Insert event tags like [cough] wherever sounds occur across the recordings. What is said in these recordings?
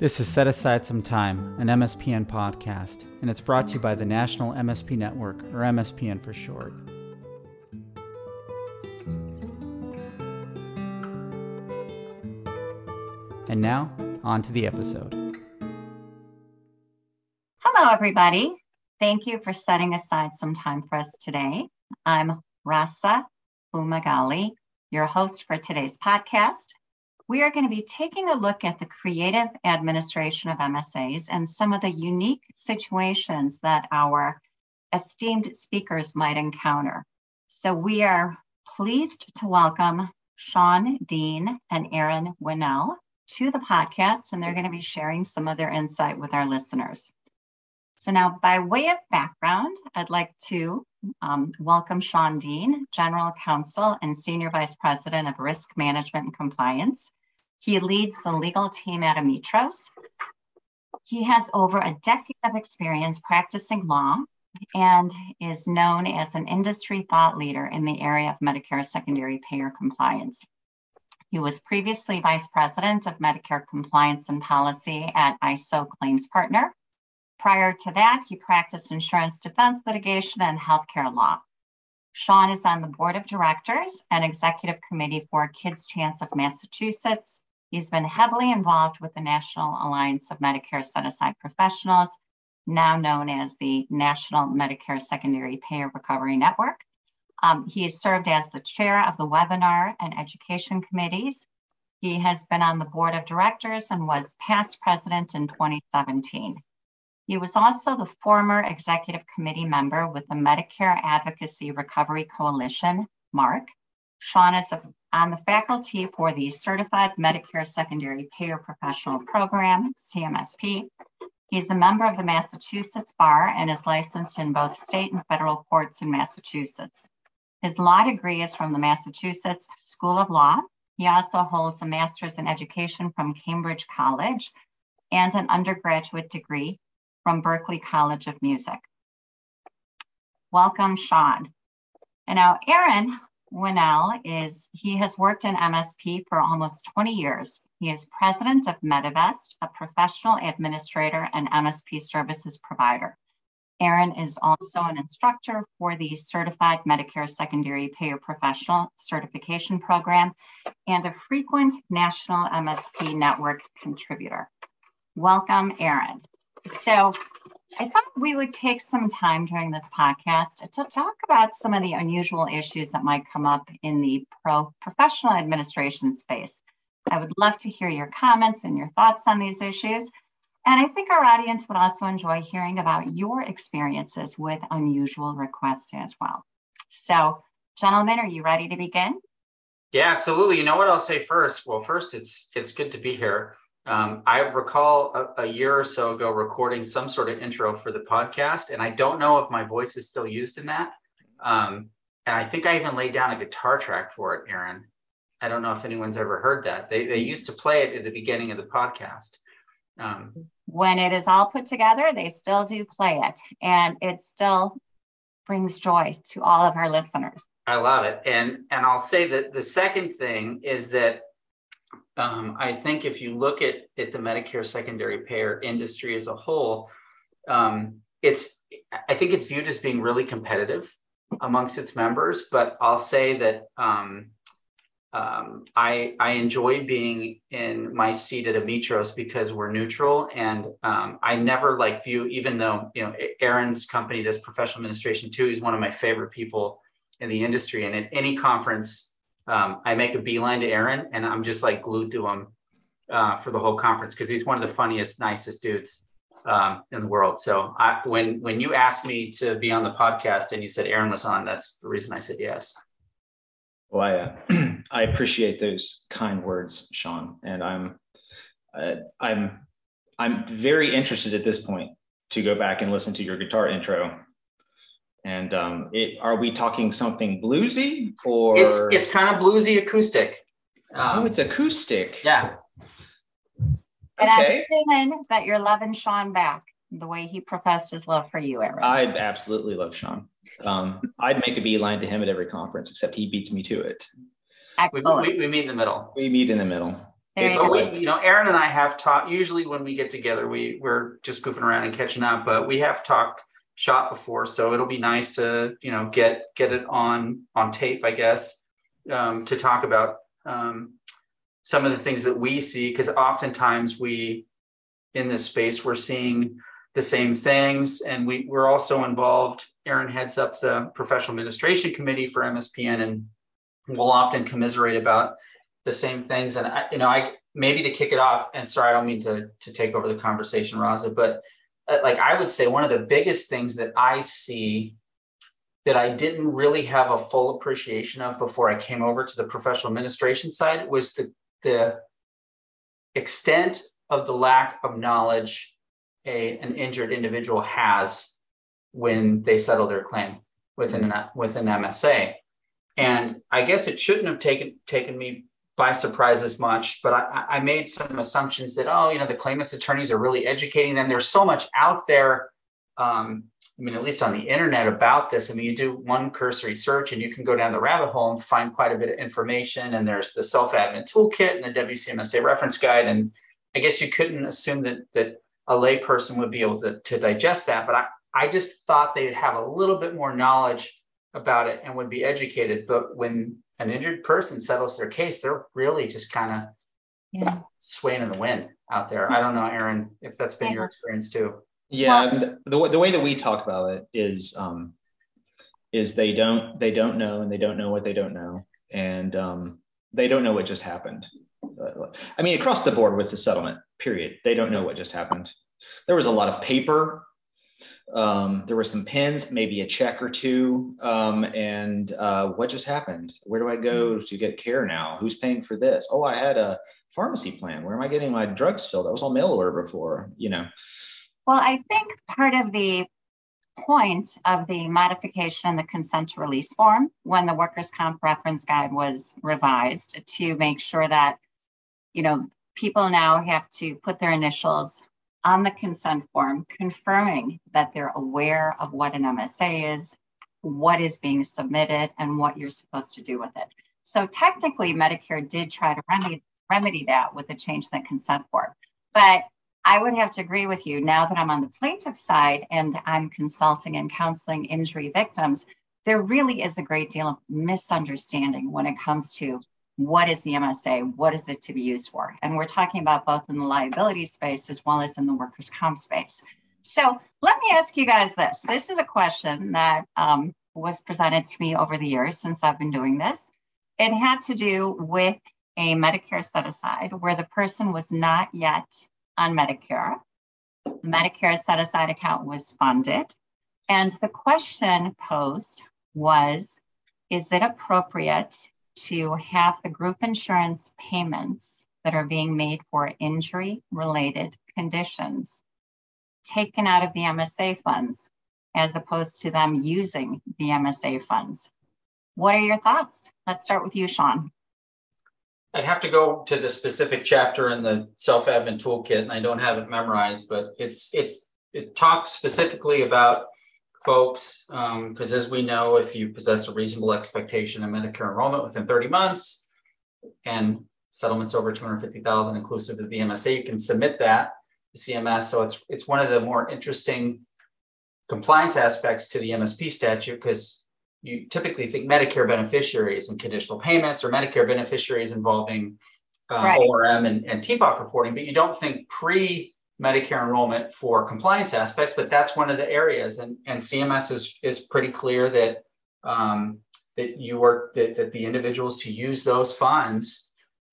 This is Set Aside Some Time, an MSPN podcast, and it's brought to you by the National MSP Network, or MSPN for short. And now, on to the episode. Hello, everybody. Thank you for setting aside some time for us today. I'm Rasa Fumagalli, your host for today's podcast we are going to be taking a look at the creative administration of MSAs and some of the unique situations that our esteemed speakers might encounter. So we are pleased to welcome Sean Dean and Aaron Winnell to the podcast, and they're going to be sharing some of their insight with our listeners. So now, by way of background, I'd like to um, welcome Sean Dean, General Counsel and Senior Vice President of Risk Management and Compliance he leads the legal team at Ametros. He has over a decade of experience practicing law and is known as an industry thought leader in the area of Medicare secondary payer compliance. He was previously vice president of Medicare compliance and policy at ISO Claims Partner. Prior to that, he practiced insurance defense litigation and healthcare law. Sean is on the board of directors and executive committee for Kids Chance of Massachusetts, He's been heavily involved with the National Alliance of Medicare Set Aside Professionals, now known as the National Medicare Secondary Payer Recovery Network. Um, he has served as the chair of the webinar and education committees. He has been on the board of directors and was past president in 2017. He was also the former executive committee member with the Medicare Advocacy Recovery Coalition, MARC, Sean is on the faculty for the Certified Medicare Secondary Payer Professional Program, CMSP. He's a member of the Massachusetts Bar and is licensed in both state and federal courts in Massachusetts. His law degree is from the Massachusetts School of Law. He also holds a master's in education from Cambridge College and an undergraduate degree from Berklee College of Music. Welcome, Sean. And now, Aaron Winnell is he has worked in MSP for almost 20 years. He is president of Medivest, a professional administrator and MSP services provider. Aaron is also an instructor for the Certified Medicare Secondary Payer Professional Certification Program and a frequent national MSP network contributor. Welcome, Aaron. So, I thought we would take some time during this podcast to talk about some of the unusual issues that might come up in the pro professional administration space. I would love to hear your comments and your thoughts on these issues. And I think our audience would also enjoy hearing about your experiences with unusual requests as well. So, gentlemen, are you ready to begin? Yeah, absolutely. You know what I'll say first? Well, first, it's it's good to be here. Um, I recall a, a, year or so ago recording some sort of intro for the podcast, and I don't know if my voice is still used in that. Um, and I think I even laid down a guitar track for it, Aaron. I don't know if anyone's ever heard that. They, they used to play it at the beginning of the podcast. Um, when it is all put together, they still do play it, and it still brings joy to all of our listeners. I love it, and and I'll say that the second thing is that um, I think if you look at, at the Medicare secondary payer industry as a whole, um, it's I think it's viewed as being really competitive amongst its members. But I'll say that um, um, I I enjoy being in my seat at Ametros because we're neutral, and um, I never like view even though you know Aaron's company does professional administration too. He's one of my favorite people in the industry, and at any conference um, I make a beeline to Aaron and I'm just like glued to him uh, for the whole conference because he's one of the funniest, nicest dudes um, in the world. So I, when when you asked me to be on the podcast and you said Aaron was on, that's the reason I said yes. Well, I uh, [clears throat] I appreciate those kind words, Sean, and I'm uh, I'm I'm very interested at this point to go back and listen to your guitar intro and um, it, are we talking something bluesy or? It's it's kind of bluesy acoustic. Um, oh, it's acoustic. Yeah. And okay. I'm assuming that you're loving Sean back the way he professed his love for you, Aaron. I absolutely love Sean. Um, I'd make a beeline to him at every conference, except he beats me to it. Excellent. We, we, we meet in the middle. We meet in the middle. There but we, you know, Aaron and I have talked. Usually, when we get together, we we're just goofing around and catching up. But we have talked shop before, so it'll be nice to you know get get it on on tape, I guess, um, to talk about um, some of the things that we see because oftentimes we in this space we're seeing the same things, and we we're also involved. Aaron heads up the professional administration committee for MSPN, and we'll often commiserate about the same things. And I, you know, I maybe to kick it off, and sorry, I don't mean to to take over the conversation, Raza, but Uh, like I would say one of the biggest things that I see that I didn't really have a full appreciation of before I came over to the professional administration side was the the extent of the lack of knowledge a an injured individual has when they settle their claim within an with an mm-hmm. MSA. And I guess it shouldn't have taken taken me by surprise as much, but I, I, made some assumptions that, oh, you know, the claimants attorneys are really educating them. There's so much out there. Um, I mean, at least on the internet about this. I mean, you do one cursory search and you can go down the rabbit hole and find quite a bit of information. And there's the self-admin toolkit and the WCMSA reference guide. And I guess you couldn't assume that that a layperson would be able to, to digest that. But I, I just thought they'd have a little bit more knowledge about it and would be educated. But when an injured person settles their case, they're really just kind of yeah. swaying in the wind out there. I don't know, Aaron, if that's been yeah. your experience too. Yeah, well, the, the way that we talk about it is um, is they don't they don't know and they don't know what they don't know and um, they don't know what just happened. I mean, across the board with the settlement, period. They don't know what just happened. There was a lot of paper um, there were some pins, maybe a check or two. Um, and uh, what just happened? Where do I go mm-hmm. to get care now? Who's paying for this? Oh, I had a pharmacy plan. Where am I getting my drugs filled? I was on mail order before, you know. Well, I think part of the point of the modification in the consent to release form when the workers' comp reference guide was revised to make sure that, you know, people now have to put their initials on the consent form confirming that they're aware of what an MSA is, what is being submitted, and what you're supposed to do with it. So technically, Medicare did try to remedy, remedy that with a change in the consent form. But I would have to agree with you now that I'm on the plaintiff side and I'm consulting and counseling injury victims, there really is a great deal of misunderstanding when it comes to what is the MSA? What is it to be used for? And we're talking about both in the liability space as well as in the workers' comp space. So let me ask you guys this. This is a question that um, was presented to me over the years since I've been doing this. It had to do with a Medicare set aside where the person was not yet on Medicare. The Medicare set aside account was funded. And the question posed was Is it appropriate to have the group insurance payments that are being made for injury related conditions taken out of the MSA funds as opposed to them using the MSA funds. What are your thoughts? Let's start with you, Sean. I'd have to go to the specific chapter in the self-admin toolkit, and I don't have it memorized, but it's it's it talks specifically about folks, because um, as we know, if you possess a reasonable expectation of Medicare enrollment within 30 months and settlements over 250,000 inclusive of the MSA, you can submit that to CMS. So it's it's one of the more interesting compliance aspects to the MSP statute because you typically think Medicare beneficiaries and conditional payments or Medicare beneficiaries involving uh, right. ORM and, and TPOC reporting, but you don't think pre Medicare enrollment for compliance aspects, but that's one of the areas. And, and CMS is, is pretty clear that, um, that you work, that, that the individuals to use those funds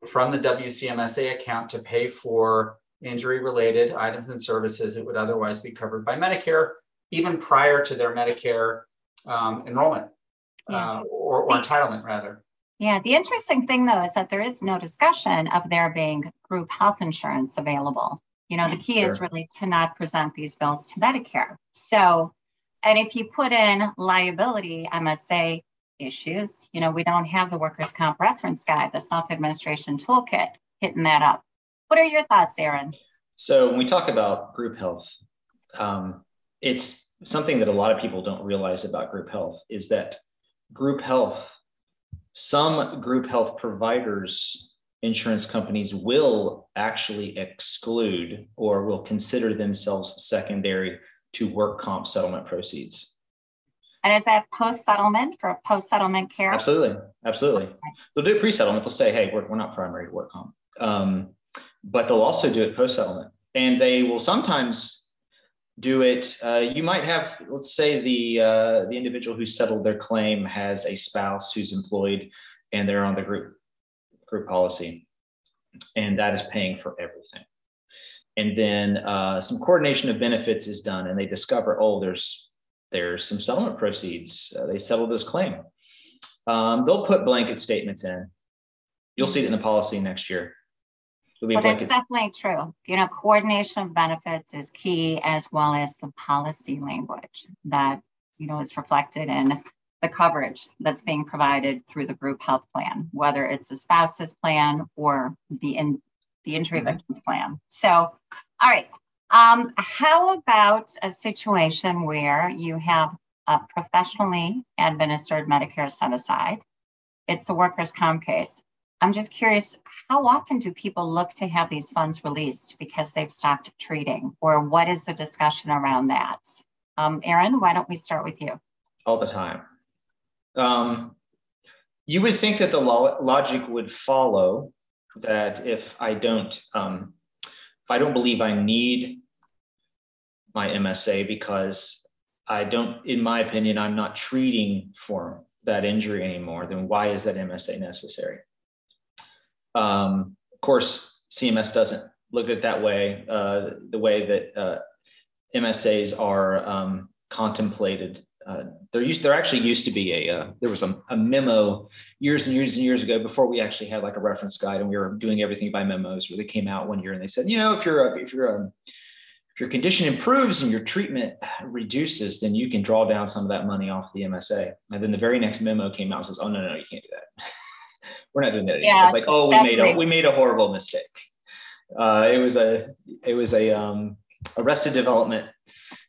from the WCMSA account to pay for injury related items and services that would otherwise be covered by Medicare, even prior to their Medicare um, enrollment yeah. uh, or, or entitlement, rather. Yeah, the interesting thing though is that there is no discussion of there being group health insurance available. You know, the key sure. is really to not present these bills to Medicare. So, and if you put in liability MSA issues, you know, we don't have the workers' comp reference guide, the self administration toolkit hitting that up. What are your thoughts, Aaron? So, when we talk about group health, um, it's something that a lot of people don't realize about group health is that group health, some group health providers insurance companies will actually exclude or will consider themselves secondary to work comp settlement proceeds. And is that post settlement for post settlement care? Absolutely. Absolutely. They'll do it pre settlement. They'll say, hey, we're, we're not primary to work comp. Um, but they'll also do it post settlement. And they will sometimes do it. Uh, you might have, let's say, the uh, the individual who settled their claim has a spouse who's employed, and they're on the group group policy, and that is paying for everything. And then uh, some coordination of benefits is done, and they discover, oh, there's there's some settlement proceeds. Uh, they settle this claim. Um, they'll put blanket statements in. You'll see it in the policy next year. Well, that's definitely true. You know, coordination of benefits is key, as well as the policy language that you know is reflected in the coverage that's being provided through the group health plan, whether it's a spouse's plan or the in the injury mm-hmm. victims plan. So, all right. Um, how about a situation where you have a professionally administered Medicare set aside? It's a workers' comp case. I'm just curious, how often do people look to have these funds released because they've stopped treating, or what is the discussion around that? Um, Aaron, why don't we start with you? All the time. Um, you would think that the lo- logic would follow that if I don't, um, if I don't believe I need my MSA because I don't, in my opinion, I'm not treating for that injury anymore, then why is that MSA necessary? Um, of course, CMS doesn't look at it that way. Uh, the way that uh, MSAs are um, contemplated, uh, there used there actually used to be a uh, there was a, a, memo years and years and years ago before we actually had like a reference guide and we were doing everything by memos. Where they came out one year and they said, you know, if you're a, if you're a if your condition improves and your treatment reduces, then you can draw down some of that money off the MSA. And then the very next memo came out and says, oh no, no, you can't do that. [laughs] we're not doing that anymore. Yeah, it's like, oh, we made a we made a horrible mistake. Uh, it was a it was a um, arrested development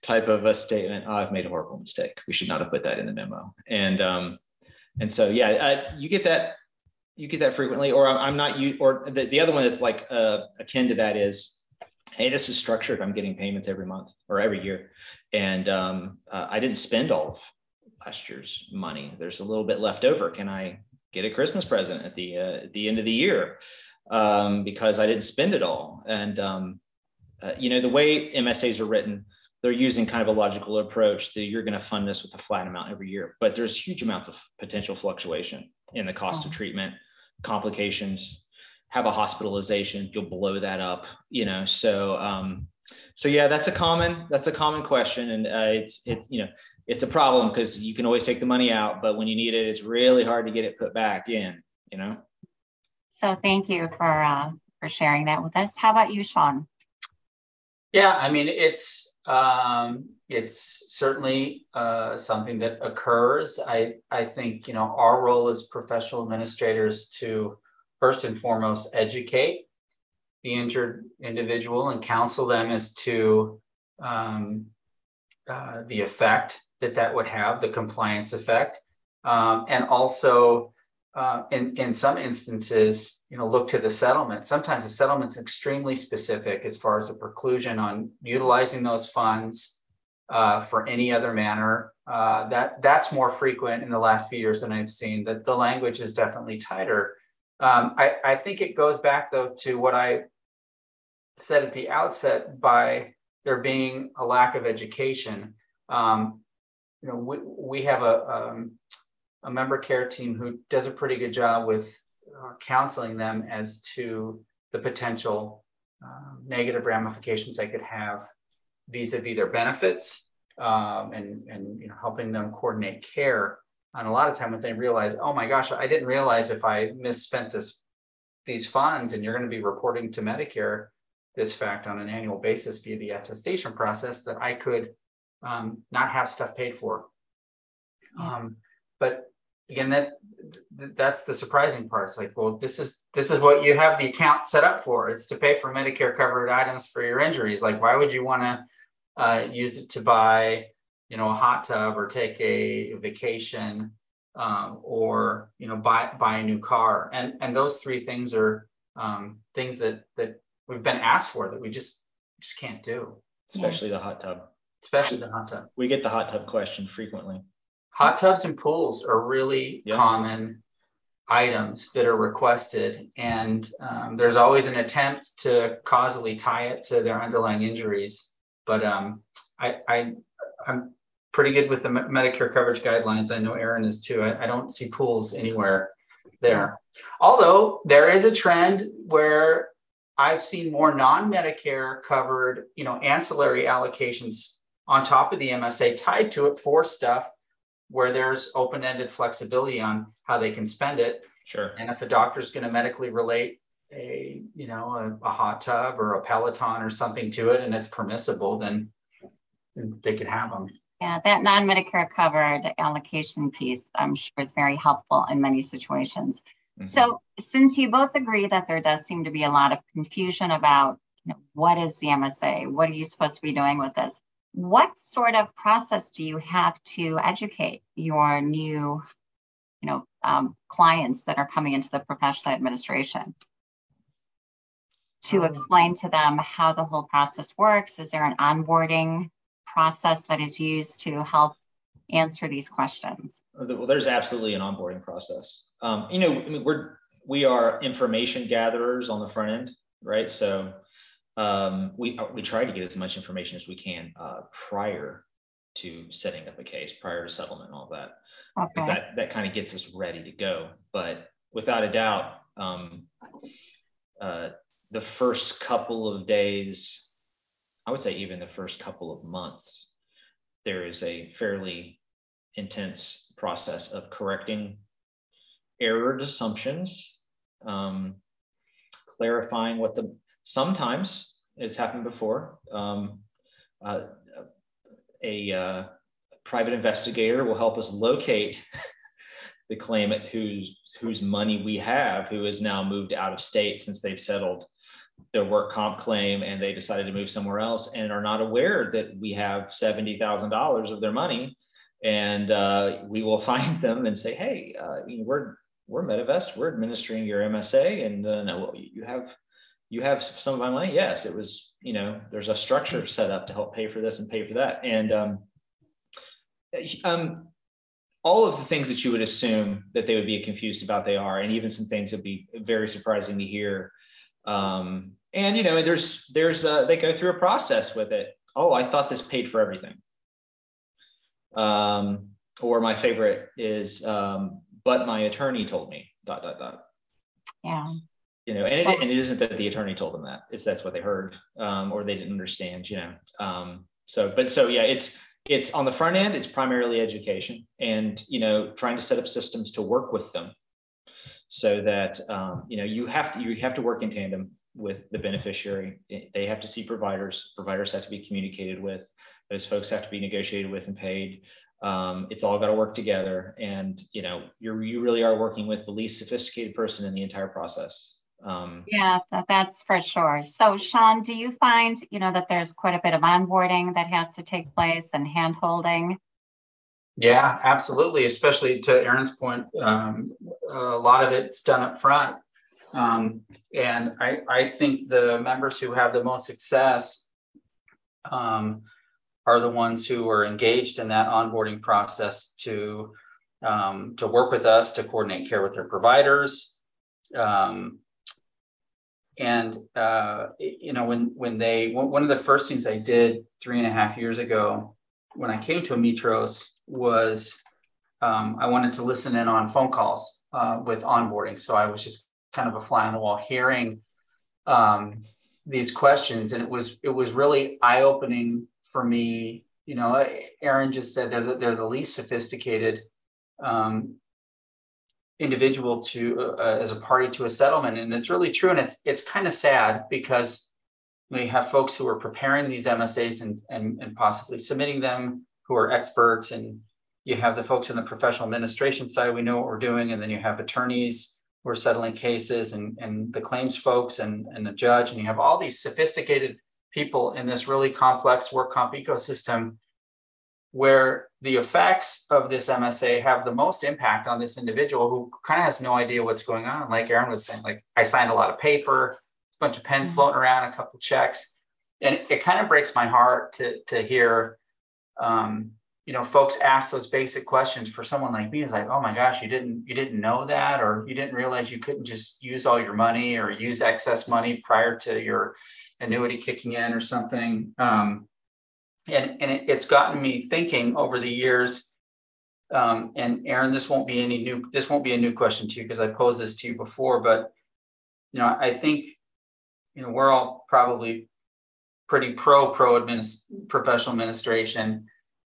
type of a statement. Oh, I've made a horrible mistake. We should not have put that in the memo. And um, and so yeah, uh, you get that you get that frequently. Or I'm, not you. Or the, the other one that's like uh, akin to that is, hey, this is structured. I'm getting payments every month or every year, and um, uh, I didn't spend all of last year's money. There's a little bit left over. Can I get a Christmas present at the uh, at the end of the year um, because I didn't spend it all. And um, uh, you know the way MSAs are written, they're using kind of a logical approach that you're going to fund this with a flat amount every year, but there's huge amounts of potential fluctuation in the cost oh. of treatment, complications. Have a hospitalization, you'll blow that up. You know, so um, so yeah, that's a common that's a common question, and uh, it's it's you know it's a problem because you can always take the money out, but when you need it, it's really hard to get it put back in, you know? So thank you for, uh, for sharing that with us. How about you, Sean? Yeah, I mean, it's, um, it's certainly uh, something that occurs. I, I think, you know, our role as professional administrators to first and foremost educate the injured individual and counsel them as to um, uh, the effect that that would have, the compliance effect, um, and also uh, in in some instances, you know, look to the settlement. Sometimes the settlement's extremely specific as far as the preclusion on utilizing those funds uh, for any other manner. Uh, that that's more frequent in the last few years than I've seen. That the language is definitely tighter. Um, I, I think it goes back though to what I said at the outset by there being a lack of education. Um, you know, we, we have a, um, a member care team who does a pretty good job with uh, counseling them as to the potential uh, negative ramifications they could have vis-a-vis their benefits um, and, and you know, helping them coordinate care. And a lot of time when they realize, oh my gosh, I didn't realize if I misspent this these funds and you're going to be reporting to Medicare this fact on an annual basis via the attestation process that I could um, not have stuff paid for. Um, but again, that that's the surprising part. It's like, well, this is this is what you have the account set up for. It's to pay for Medicare covered items for your injuries. Like, why would you want to uh, use it to buy, you know, a hot tub or take a vacation um, or you know buy buy a new car? And and those three things are um, things that that we've been asked for that we just just can't do. Especially yeah. the hot tub. Especially the hot tub. We get the hot tub question frequently. Hot tubs and pools are really yeah. common items that are requested, and um, there's always an attempt to causally tie it to their underlying injuries. But um, I, I, I'm pretty good with the Medicare coverage guidelines. I know Aaron is too. I, I don't see pools anywhere there. Although there is a trend where I've seen more non-Medicare covered, you know, ancillary allocations on top of the MSA tied to it for stuff where there's open-ended flexibility on how they can spend it. Sure. And if a doctor's going to medically relate a, you know, a, a, hot tub or a Peloton or something to it and it's permissible, then they could have them. Yeah, that non-Medicare covered allocation piece, I'm sure is very helpful in many situations. Mm-hmm. So since you both agree that there does seem to be a lot of confusion about you know, what is the MSA? What are you supposed to be doing with this? What sort of process do you have to educate your new, you know, um, clients that are coming into the professional administration? To um, explain to them how the whole process works? Is there an onboarding process that is used to help answer these questions? Well, there's absolutely an onboarding process. Um, you know, I mean, we're we are information gatherers on the front end, right? So um, we we try to get as much information as we can uh, prior to setting up a case, prior to settlement and all that, because okay. that that kind of gets us ready to go. But without a doubt, um, uh, the first couple of days I would say even the first couple of months, there is a fairly intense process of correcting errored assumptions, um, clarifying what the sometimes it's happened before. Um, uh, a uh, private investigator will help us locate [laughs] the claimant whose whose money we have, who has now moved out of state since they've settled their work comp claim and they decided to move somewhere else and are not aware that we have $70,000 of their money. And uh, we will [laughs] find them and say, hey, uh, we're, we're MediVest, we're administering your MSA. And uh, no, you have, you have some of my money. Yes, it was, you know, there's a structure set up to help pay for this and pay for that. And um, um, all of the things that you would assume that they would be confused about, they are, and even some things that would be very surprising to hear um, and you know, there's there's uh, they go through a process with it. Oh, I thought this paid for everything. Um, or my favorite is, um, but my attorney told me. Dot dot dot. Yeah. You know, and it, and it isn't that the attorney told them that; it's that's what they heard, um, or they didn't understand. You know, um, so but so yeah, it's it's on the front end. It's primarily education, and you know, trying to set up systems to work with them so that um, you know you have to you have to work in tandem with the beneficiary. They have to see providers. Providers have to be communicated with. Those folks have to be negotiated with and paid. Um, it's all got to work together, and you know you're you really are working with the least sophisticated person in the entire process. Um, yeah, that, that's for sure. So, Sean, do you find you know that there's quite a bit of onboarding that has to take place and hand holding? Yeah, absolutely. Especially to Aaron's point, um, a lot of it's done up front. Um, and I, I think the members who have the most success um, are the ones who are engaged in that onboarding process to um, to work with us to coordinate care with their providers. Um, and uh, you know, when when they one of the first things I did three and a half years ago when I came to Ametros was um, I wanted to listen in on phone calls uh, with onboarding. So I was just kind of a fly on the wall hearing um, these questions, and it was it was really eye opening for me. You know, Aaron just said they're the, they're the least sophisticated um, individual to uh, as a party to a settlement, and it's really true. And it's it's kind of sad because we have folks who are preparing these MSAs and, and, and possibly submitting them who are experts and you have the folks in the professional administration side we know what we're doing and then you have attorneys who are settling cases and, and the claims folks and, and the judge and you have all these sophisticated people in this really complex work comp ecosystem where the effects of this MSA have the most impact on this individual who kind of has no idea what's going on. Like Aaron was saying, like I signed a lot of paper, a bunch of pens mm-hmm. floating around, a couple checks, and it, it, kind of breaks my heart to to hear, um, you know, folks ask those basic questions for someone like me. Is like, oh my gosh, you didn't you didn't know that, or you didn't realize you couldn't just use all your money or use excess money prior to your annuity kicking in or something. Um, and and it, it's gotten me thinking over the years. Um, and Aaron, this won't be any new. This won't be a new question to you because I posed this to you before. But you know, I think you know we're all probably pretty pro pro administ- professional administration,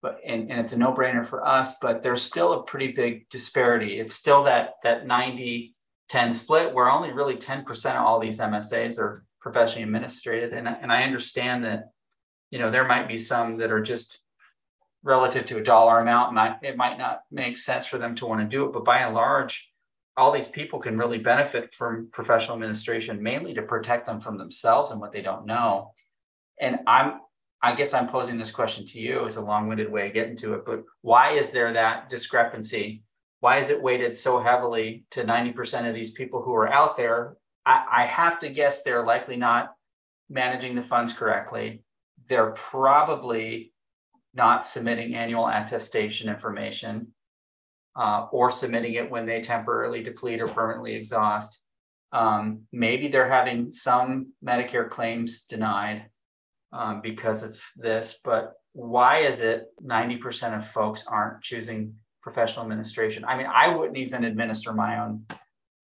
but and, and it's a no brainer for us. But there's still a pretty big disparity. It's still that that 90 10 split where only really 10% of all these MSAs are professionally administrated. And, and I understand that you know, there might be some that are just relative to a dollar amount, might it might not make sense for them to want to do it. But by and large, all these people can really benefit from professional administration, mainly to protect them from themselves and what they don't know. And I'm I guess I'm posing this question to you as a long-winded way of getting to it, but why is there that discrepancy? Why is it weighted so heavily to 90% of these people who are out there? I, I have to guess they're likely not managing the funds correctly they're probably not submitting annual attestation information uh, or submitting it when they temporarily deplete or permanently exhaust. Um, maybe they're having some Medicare claims denied um, because of this, but why is it 90% of folks aren't choosing professional administration? I mean, I wouldn't even administer my own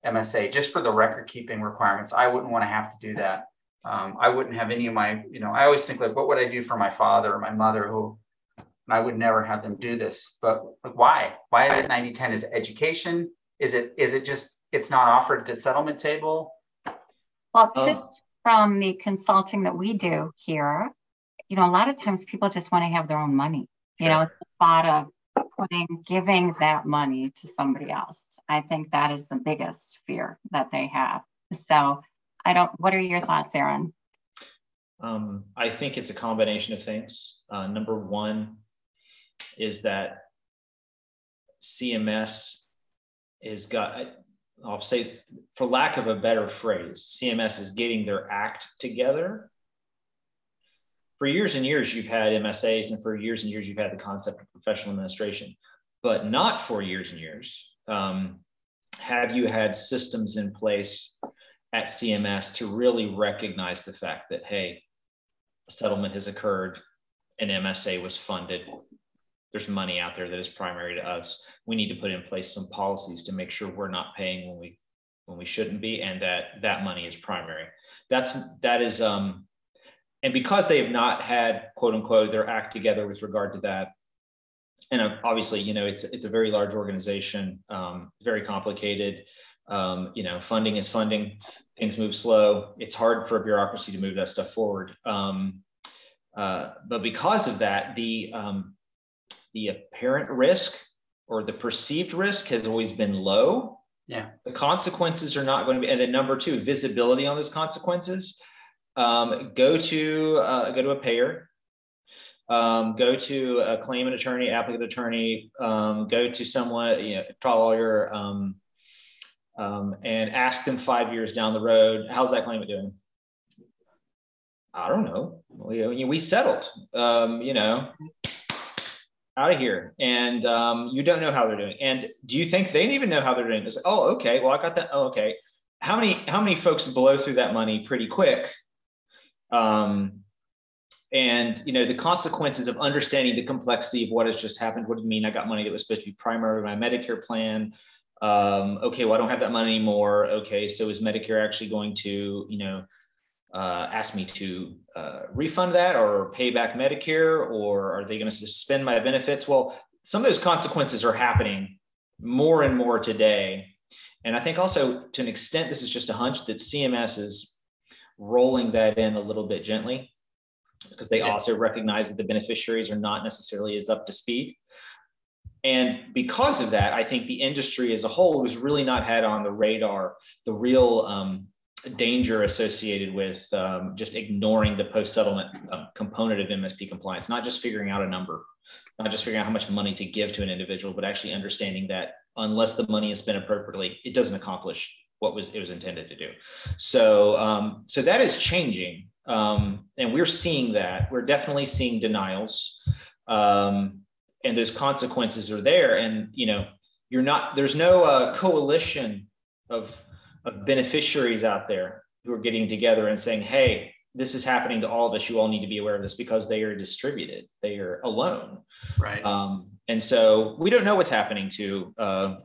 MSA just for the record keeping requirements. I wouldn't want to have to do that um, I wouldn't have any of my, you know, I always think like, what would I do for my father or my mother who I would never have them do this. But like, why? Why is it 90 10? Is it education? Is it is it just it's not offered at the settlement table? Well, oh. just from the consulting that we do here, you know, a lot of times people just want to have their own money. You sure. know, it's the thought of putting giving that money to somebody else. I think that is the biggest fear that they have. So I don't, what are your thoughts, Aaron? Um, I think it's a combination of things. Uh, number one is that CMS is got, I'll say, for lack of a better phrase, CMS is getting their act together. For years and years, you've had MSAs, and for years and years, you've had the concept of professional administration, but not for years and years. Um, have you had systems in place at CMS to really recognize the fact that, hey, a settlement has occurred, an MSA was funded. There's money out there that is primary to us. We need to put in place some policies to make sure we're not paying when we when we shouldn't be, and that that money is primary. That's that is um, and because they have not had quote unquote their act together with regard to that, and obviously you know it's it's a very large organization, um, very complicated. Um, you know, funding is funding. Things move slow. It's hard for a bureaucracy to move that stuff forward. Um, uh, but because of that, the um, the apparent risk or the perceived risk has always been low. Yeah. The consequences are not going to be, and then number two, visibility on those consequences. Um, go to uh, go to a payer. Um, go to a claimant attorney, applicant attorney. Um, go to someone, you know, trial lawyer, um, um, and ask them five years down the road, how's that claimant doing? I don't know. We, we settled, um, you know, out of here. And um, you don't know how they're doing. And do you think they even know how they're doing? It's like, oh, okay. Well, I got that. Oh, okay. How many, how many folks blow through that money pretty quick? Um, and you know the consequences of understanding the complexity of what has just happened what do you mean i got money that was supposed to be primary my medicare plan um, okay, well, I don't have that money anymore. Okay, so is Medicare actually going to, you know, uh, ask me to uh, refund that or pay back Medicare, or are they going to suspend my benefits? Well, some of those consequences are happening more and more today. And I think also to an extent, this is just a hunch that CMS is rolling that in a little bit gently because they also recognize that the beneficiaries are not necessarily as up to speed. And because of that, I think the industry as a whole was really not had on the radar the real um, danger associated with um, just ignoring the post settlement um, component of MSP compliance, not just figuring out a number. not just figuring out how much money to give to an individual, but actually understanding that unless the money is spent appropriately, it doesn't accomplish what was it was intended to do. So um, so that is changing, um, and we're seeing that. We're definitely seeing denials, um, and those consequences are there. And you know, you're not there's no uh, coalition of of beneficiaries out there who are getting together and saying, "Hey, this is happening to all of us. You all need to be aware of this because they are distributed. They are alone. Right. Um, and so we don't know what's happening to uh,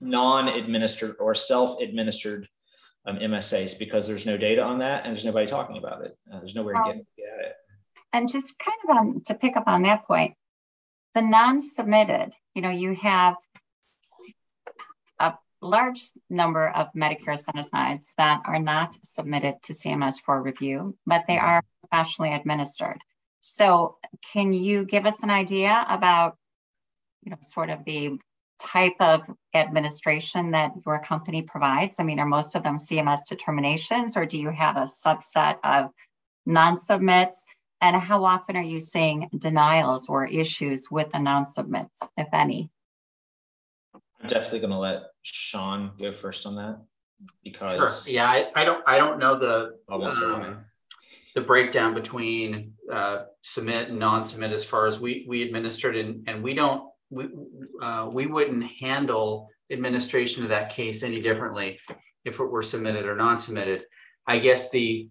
non-administered or self-administered um, MSAs because there's no data on that and there's nobody talking about it. Uh, there's nowhere to get, get at it. And just kind of um, to pick up on that point, the non-submitted, you know, you have a large number of Medicare set-asides that are not submitted to CMS for review, but they mm-hmm. are professionally administered. So can you give us an idea about, you know, sort of the type of administration that your company provides? I mean, are most of them CMS determinations or do you have a subset of non-submits? And how often are you seeing denials or issues with the non-submits, if any? I'm definitely going to let Sean go first on that because sure. yeah, I, I, don't I don't know the um, the breakdown between uh, submit and non-submit as far as we we administered and and we don't we uh, we wouldn't handle administration of that case any differently if it were submitted or non-submitted. I guess the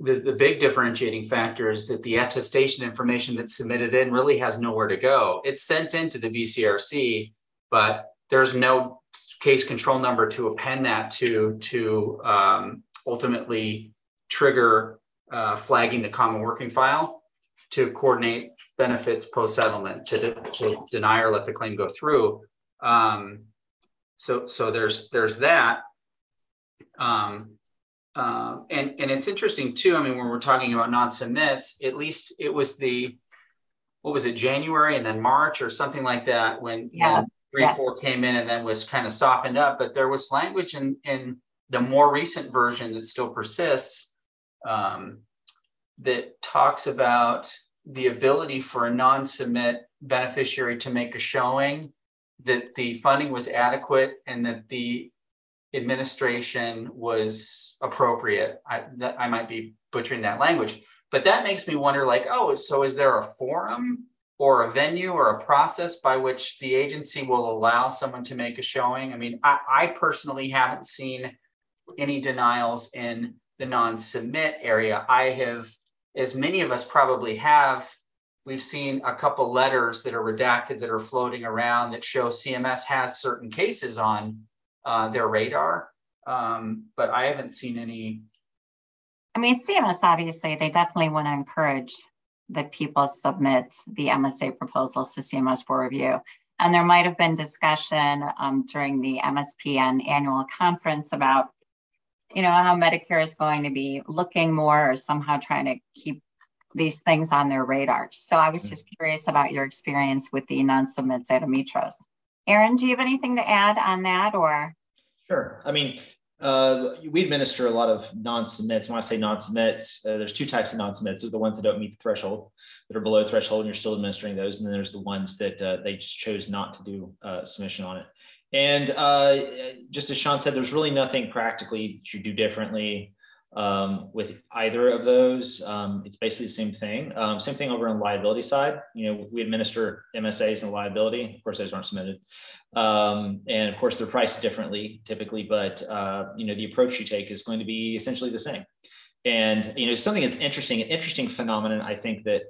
the, the big differentiating factor is that the attestation information that's submitted in really has nowhere to go. It's sent into the BCRC, but there's no case control number to append that to to um, ultimately trigger uh, flagging the common working file to coordinate benefits post settlement to, de- to deny or let the claim go through. Um, so so there's there's that. Um, uh, and and it's interesting too. I mean, when we're talking about non-submits, at least it was the what was it January and then March or something like that when, yeah. three yeah. four came in and then was kind of softened up but there was language in in the more recent versions that still persists um, that talks about the ability for a non-submit beneficiary to make a showing that the funding was adequate and that the administration was appropriate i that i might be butchering that language but that makes me wonder like oh so is there a forum or a venue or a process by which the agency will allow someone to make a showing? I mean, I, I personally haven't seen any denials in the non submit area. I have, as many of us probably have, we've seen a couple letters that are redacted that are floating around that show CMS has certain cases on uh, their radar. Um, but I haven't seen any. I mean, CMS obviously, they definitely want to encourage that people submit the MSA proposals to CMS for review. And there might have been discussion um, during the MSPN annual conference about, you know, how Medicare is going to be looking more or somehow trying to keep these things on their radar. So I was just curious about your experience with the non-submits at Ametros. Aaron, do you have anything to add on that or? Sure. I mean, uh, we administer a lot of non-submits. When I say non-submits, uh, there's two types of non-submits. There's the ones that don't meet the threshold, that are below threshold, and you're still administering those. And then there's the ones that uh, they just chose not to do uh, submission on it. And uh, just as Sean said, there's really nothing practically you do differently um, with either of those. Um, it's basically the same thing. Um, same thing over on the liability side. You know, we administer MSAs and liability. Of course, those aren't submitted, um, and of course they're priced differently typically. But uh, you know, the approach you take is going to be essentially the same. And you know, something that's interesting, an interesting phenomenon. I think that,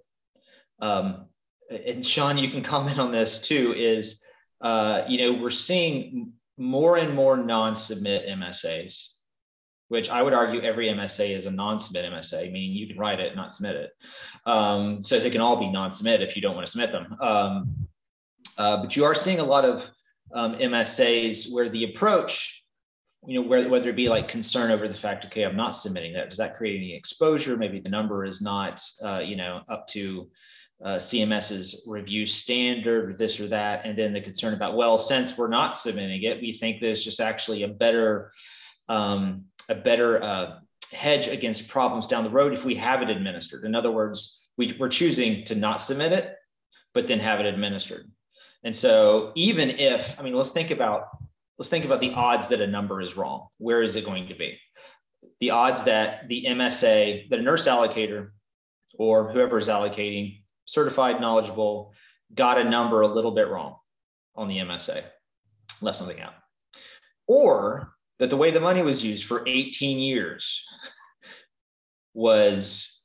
um, and Sean, you can [laughs] comment on this too. Is uh, you know, we're seeing more and more non-submit MSAs which I would argue every MSA is a non-submit MSA, meaning you can write it, not submit it. Um, so they can all be non-submit if you don't want to submit them. Um, uh, but you are seeing a lot of um, MSAs where the approach, you know, where, whether it be like concern over the fact, okay, I'm not submitting that. Does that create any exposure? Maybe the number is not, uh, you know, up to uh, CMS's review standard or this or that. And then the concern about, well, since we're not submitting it, we think there's just actually a better um, a better uh, hedge against problems down the road if we have it administered. In other words, we, we're choosing to not submit it, but then have it administered. And so even if, I mean, let's think about let's think about the odds that a number is wrong. Where is it going to be? The odds that the MSA, the nurse allocator or whoever is allocating, certified, knowledgeable, got a number a little bit wrong on the MSA, left something out. Or that the way the money was used for 18 years was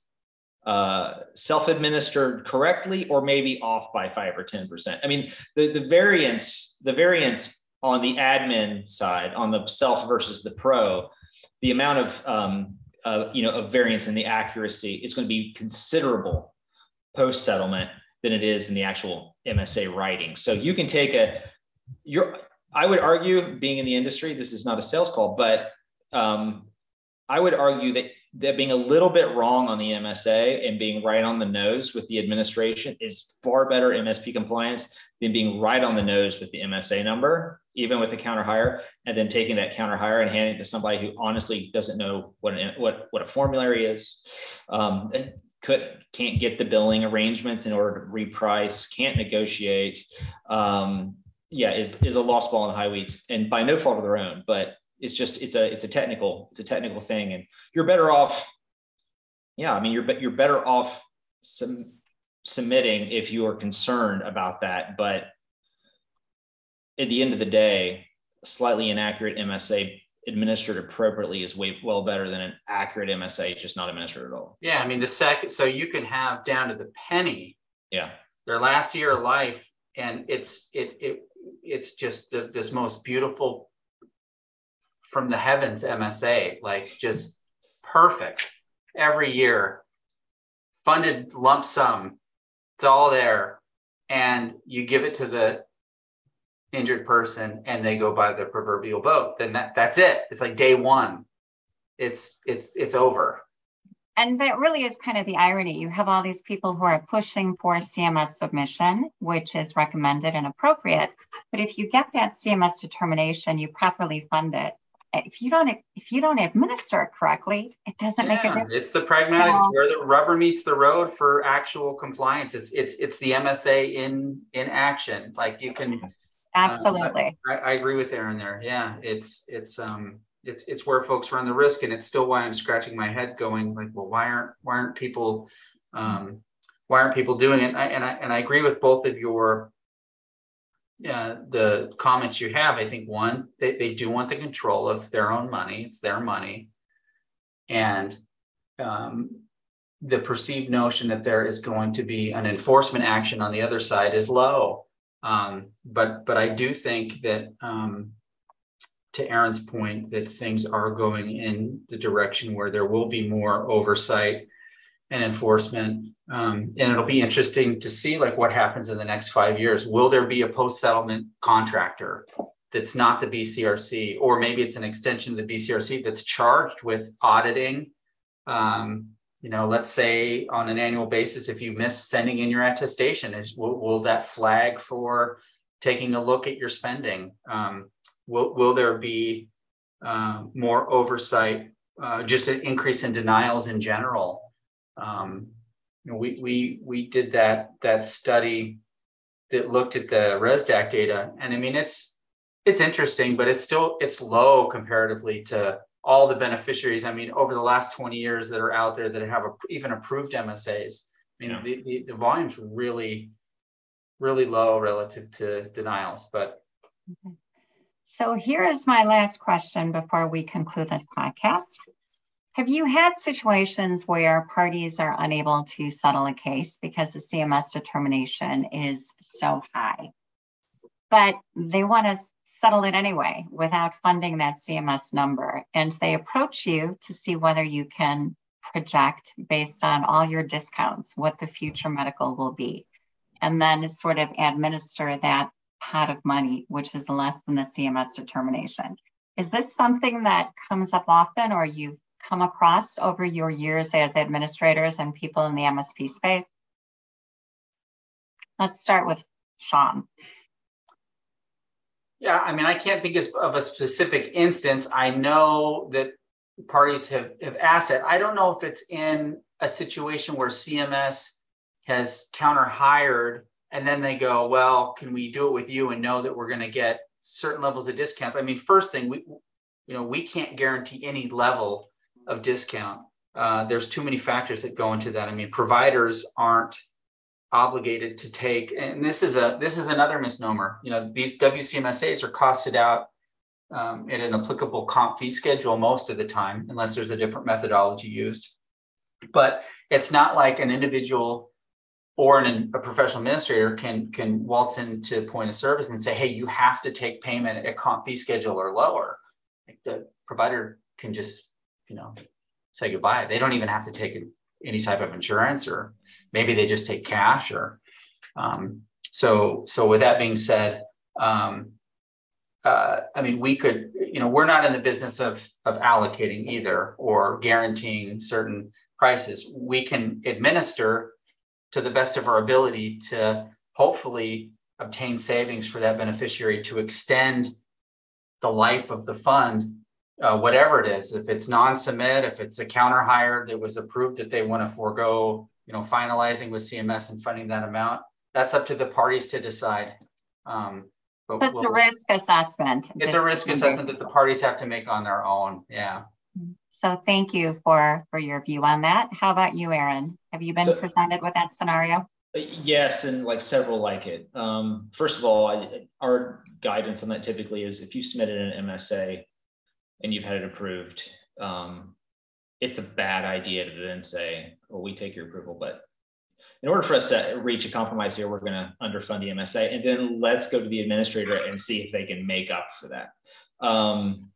uh, self-administered correctly or maybe off by five or 10%. I mean, the, the variance, the variance on the admin side, on the self versus the pro, the amount of um, uh, you know of variance in the accuracy is going to be considerable post settlement than it is in the actual MSA writing. So you can take a your I would argue, being in the industry, this is not a sales call, but um, I would argue that that being a little bit wrong on the MSA and being right on the nose with the administration is far better MSP compliance than being right on the nose with the MSA number, even with a counter higher, and then taking that counter higher and handing it to somebody who honestly doesn't know what an, what what a formulary is, um, could can't get the billing arrangements in order to reprice, can't negotiate. Um, yeah, is is a lost ball in high weeds, and by no fault of their own, but it's just it's a it's a technical it's a technical thing, and you're better off. Yeah, I mean you're you're better off some submitting if you are concerned about that, but at the end of the day, slightly inaccurate MSA administered appropriately is way well better than an accurate MSA just not administered at all. Yeah, I mean the second, so you can have down to the penny. Yeah. Their last year of life, and it's it it it's just the, this most beautiful from the heavens MSA, like just perfect every year, funded lump sum. It's all there. And you give it to the injured person and they go buy the proverbial boat. Then that, that's it. It's like day one. It's it's it's over and that really is kind of the irony. You have all these people who are pushing for CMS submission, which is recommended and appropriate. But if you get that CMS determination, you properly fund it. If you don't, if you don't administer it correctly, it doesn't yeah, make a difference. It's the pragmatics so, where the rubber meets the road for actual compliance. It's it's it's the MSA in in action. Like you can absolutely. Uh, I, I agree with Aaron there. Yeah, it's it's um it's it's where folks run the risk, and it's still why I'm scratching my head, going like, well, why aren't why aren't people um, why aren't people doing it? And I, and I and I agree with both of your uh, the comments you have. I think one, they, they do want the control of their own money. It's their money, and um, the perceived notion that there is going to be an enforcement action on the other side is low. Um, but but I do think that um, to Aaron's point that things are going in the direction where there will be more oversight and enforcement. Um, and it'll be interesting to see like what happens in the next five years. Will there be a post-settlement contractor that's not the BCRC, or maybe it's an extension of the BCRC that's charged with auditing? Um, you know, let's say on an annual basis, if you miss sending in your attestation, is will, will that flag for taking a look at your spending? Um, will, will there be uh, more oversight, uh, just an increase in denials in general? Um, you know, we, we, we did that, that study that looked at the RESDAC data. And I mean, it's, it's interesting, but it's still, it's low comparatively to all the beneficiaries. I mean, over the last 20 years that are out there that have a, even approved MSAs, I mean, yeah. the, the, the volume's really, really low relative to denials, but okay. So here is my last question before we conclude this podcast. Have you had situations where parties are unable to settle a case because the CMS determination is so high, but they want to settle it anyway without funding that CMS number? And they approach you to see whether you can project based on all your discounts what the future medical will be, and then sort of administer that pot of money, which is less than the CMS determination. Is this something that comes up often or you've come across over your years as administrators and people in the MSP space? Let's start with Sean. Yeah, I mean, I can't think of a specific instance. I know that parties have, have asked it. I don't know if it's in a situation where CMS has counter hired and then they go, well, can we do it with you and know that we're going to get certain levels of discounts? I mean, first thing, we, you know, we can't guarantee any level of discount. Uh, there's too many factors that go into that. I mean, providers aren't obligated to take, and this is a this is another misnomer. You know, these WCMSAs are costed out um, in an applicable comp fee schedule most of the time, unless there's a different methodology used. But it's not like an individual or an, a professional administrator can can waltz into point of service and say, "Hey, you have to take payment at comp fee schedule or lower." Like the provider can just, you know, say goodbye. They don't even have to take any type of insurance, or maybe they just take cash. Or um, so. So with that being said, um, uh, I mean, we could, you know, we're not in the business of of allocating either or guaranteeing certain prices. We can administer to the best of our ability to hopefully obtain savings for that beneficiary to extend the life of the fund, uh, whatever it is. If it's non-submit, if it's a counter higher that was approved that they want to forego, you know, finalizing with CMS and funding that amount, that's up to the parties to decide. Um, but it's we'll, a risk assessment. It's a risk assessment that the parties have to make on their own. Yeah. So thank you for for your view on that. How about you, Aaron? Have you been so, presented with that scenario? Yes, and like several like it. Um, first of all, I, our guidance on that typically is if you submitted an MSA and you've had it approved, um, it's a bad idea to then say, "Well, we take your approval," but in order for us to reach a compromise here, we're going to underfund the MSA, and then let's go to the administrator and see if they can make up for that. Um,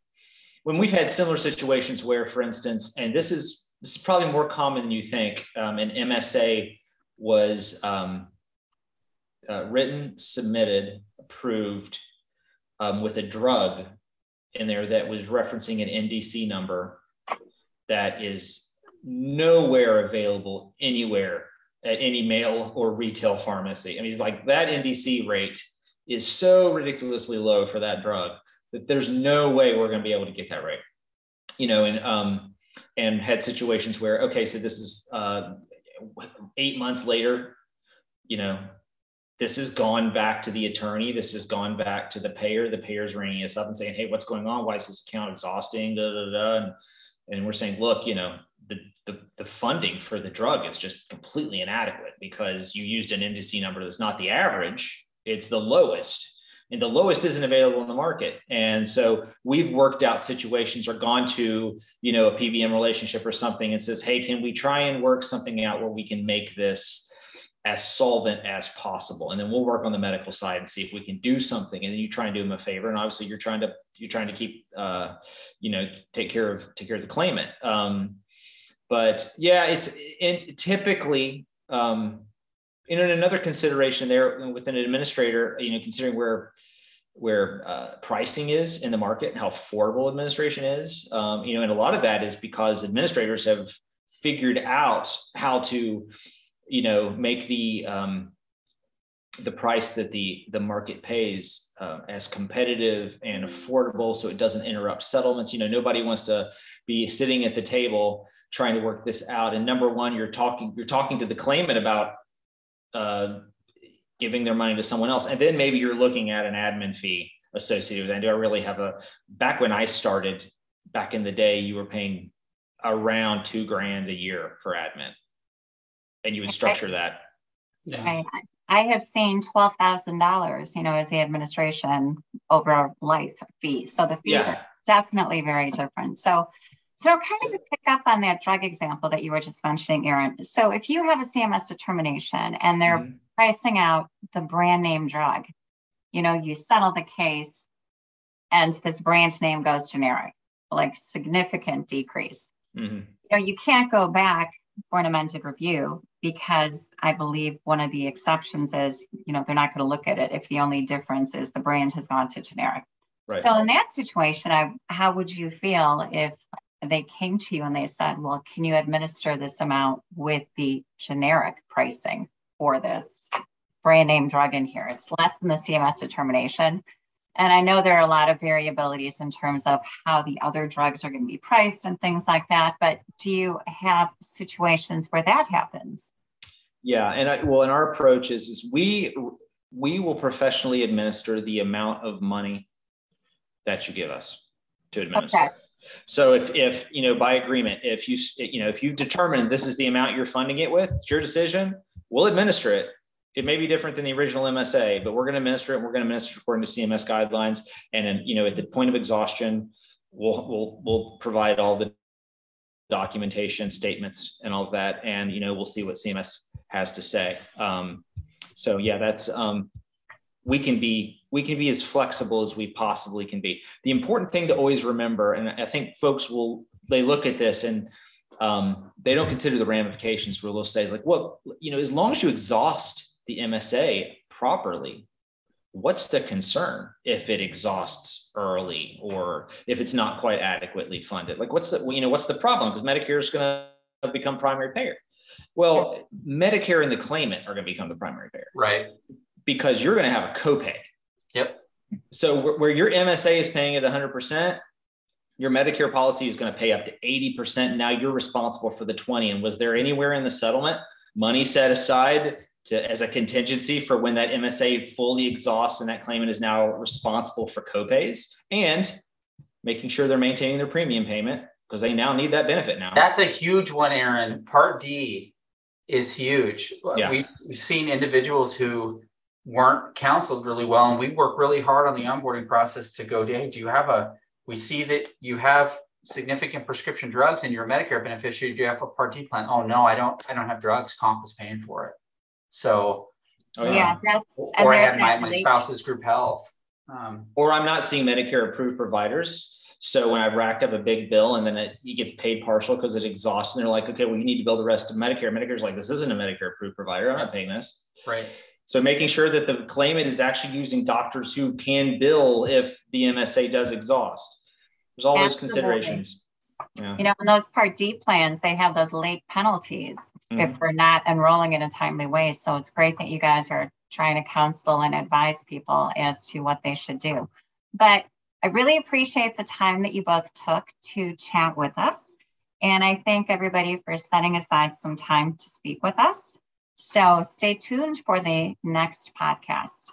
when we've had similar situations where, for instance, and this is this is probably more common than you think, um, an MSA was um, uh, written, submitted, approved um, with a drug in there that was referencing an NDC number that is nowhere available anywhere at any mail or retail pharmacy. I mean, like that NDC rate is so ridiculously low for that drug that there's no way we're going to be able to get that right. You know, and um, and had situations where okay, so this is uh, eight months later, you know, this has gone back to the attorney. This has gone back to the payer. The payer's ringing us up and saying, "Hey, what's going on? Why is this account exhausting?" Da, da, da. And, and we're saying, "Look, you know, the, the the funding for the drug is just completely inadequate because you used an NDC number that's not the average; it's the lowest." And the lowest isn't available in the market. And so we've worked out situations or gone to, you know, a PBM relationship or something and says, hey, can we try and work something out where we can make this as solvent as possible? And then we'll work on the medical side and see if we can do something. And then you try and do them a favor. And obviously you're trying to, you're trying to keep, uh, you know, take care of, take care of the claimant. Um, but yeah, it's in, typically, um, you know, another consideration there with an administrator, you know, considering where where uh, pricing is in the market and how affordable administration is, um, you know, and a lot of that is because administrators have figured out how to, you know, make the um, the price that the the market pays uh, as competitive and affordable, so it doesn't interrupt settlements. You know, nobody wants to be sitting at the table trying to work this out. And number one, you're talking you're talking to the claimant about uh, giving their money to someone else. And then maybe you're looking at an admin fee associated with that. Do I really have a back when I started back in the day, you were paying around two grand a year for admin. And you would structure that. Yeah. I have seen twelve thousand dollars, you know, as the administration over life fee. So the fees yeah. are definitely very different. So so kind of to pick up on that drug example that you were just mentioning, Aaron. So if you have a CMS determination and they're mm-hmm. pricing out the brand name drug, you know, you settle the case and this brand name goes generic, like significant decrease. Mm-hmm. You know, you can't go back for an amended review because I believe one of the exceptions is, you know, they're not going to look at it if the only difference is the brand has gone to generic. Right. So in that situation, I, how would you feel if they came to you and they said, well, can you administer this amount with the generic pricing for this brand name drug in here? It's less than the CMS determination. And I know there are a lot of variabilities in terms of how the other drugs are going to be priced and things like that. But do you have situations where that happens? Yeah, and I, well, and our approach is is we we will professionally administer the amount of money that you give us to administer. Okay. So if if you know by agreement, if you you know if you've determined this is the amount you're funding it with, it's your decision. We'll administer it. It may be different than the original MSA, but we're going to administer it. And we're going to administer according to CMS guidelines. And then you know at the point of exhaustion, we'll we'll we'll provide all the documentation, statements, and all of that. And you know we'll see what CMS has to say. Um, so yeah, that's um, we can be we can be as flexible as we possibly can be. The important thing to always remember, and I think folks will they look at this and um, they don't consider the ramifications where they'll say like, well, you know, as long as you exhaust the MSA properly, what's the concern if it exhausts early or if it's not quite adequately funded? Like, what's the you know what's the problem? Because Medicare is going to become primary payer. Well, Medicare and the claimant are going to become the primary payer, right? Because you're going to have a copay Yep. So where your MSA is paying at 100%, your Medicare policy is going to pay up to 80%. Now you're responsible for the 20. And was there anywhere in the settlement money set aside to as a contingency for when that MSA fully exhausts and that claimant is now responsible for copays and making sure they're maintaining their premium payment because they now need that benefit now. That's a huge one, Aaron. Part D is huge. Yeah. We've, we've seen individuals who weren't counseled really well. And we work really hard on the onboarding process to go, hey, do you have a, we see that you have significant prescription drugs and you're a Medicare beneficiary. Do you have a Part D plan? Oh no, I don't, I don't have drugs. Comp is paying for it. So oh, yeah. yeah, that's, or I had my, my spouse's group health. Um, or I'm not seeing Medicare approved providers. So when I've racked up a big bill and then it, it gets paid partial because it exhausts, and they're like, okay, well, you need to bill the rest of Medicare. Medicare's like, this isn't a Medicare approved provider. I'm not paying this. Right. So making sure that the claimant is actually using doctors who can bill if the MSA does exhaust. There's all Absolutely. those considerations. Yeah. You know, in those Part D plans, they have those late penalties mm-hmm. if we're not enrolling in a timely way. So it's great that you guys are trying to counsel and advise people as to what they should do. But I really appreciate the time that you both took to chat with us. And I thank everybody for setting aside some time to speak with us. So stay tuned for the next podcast.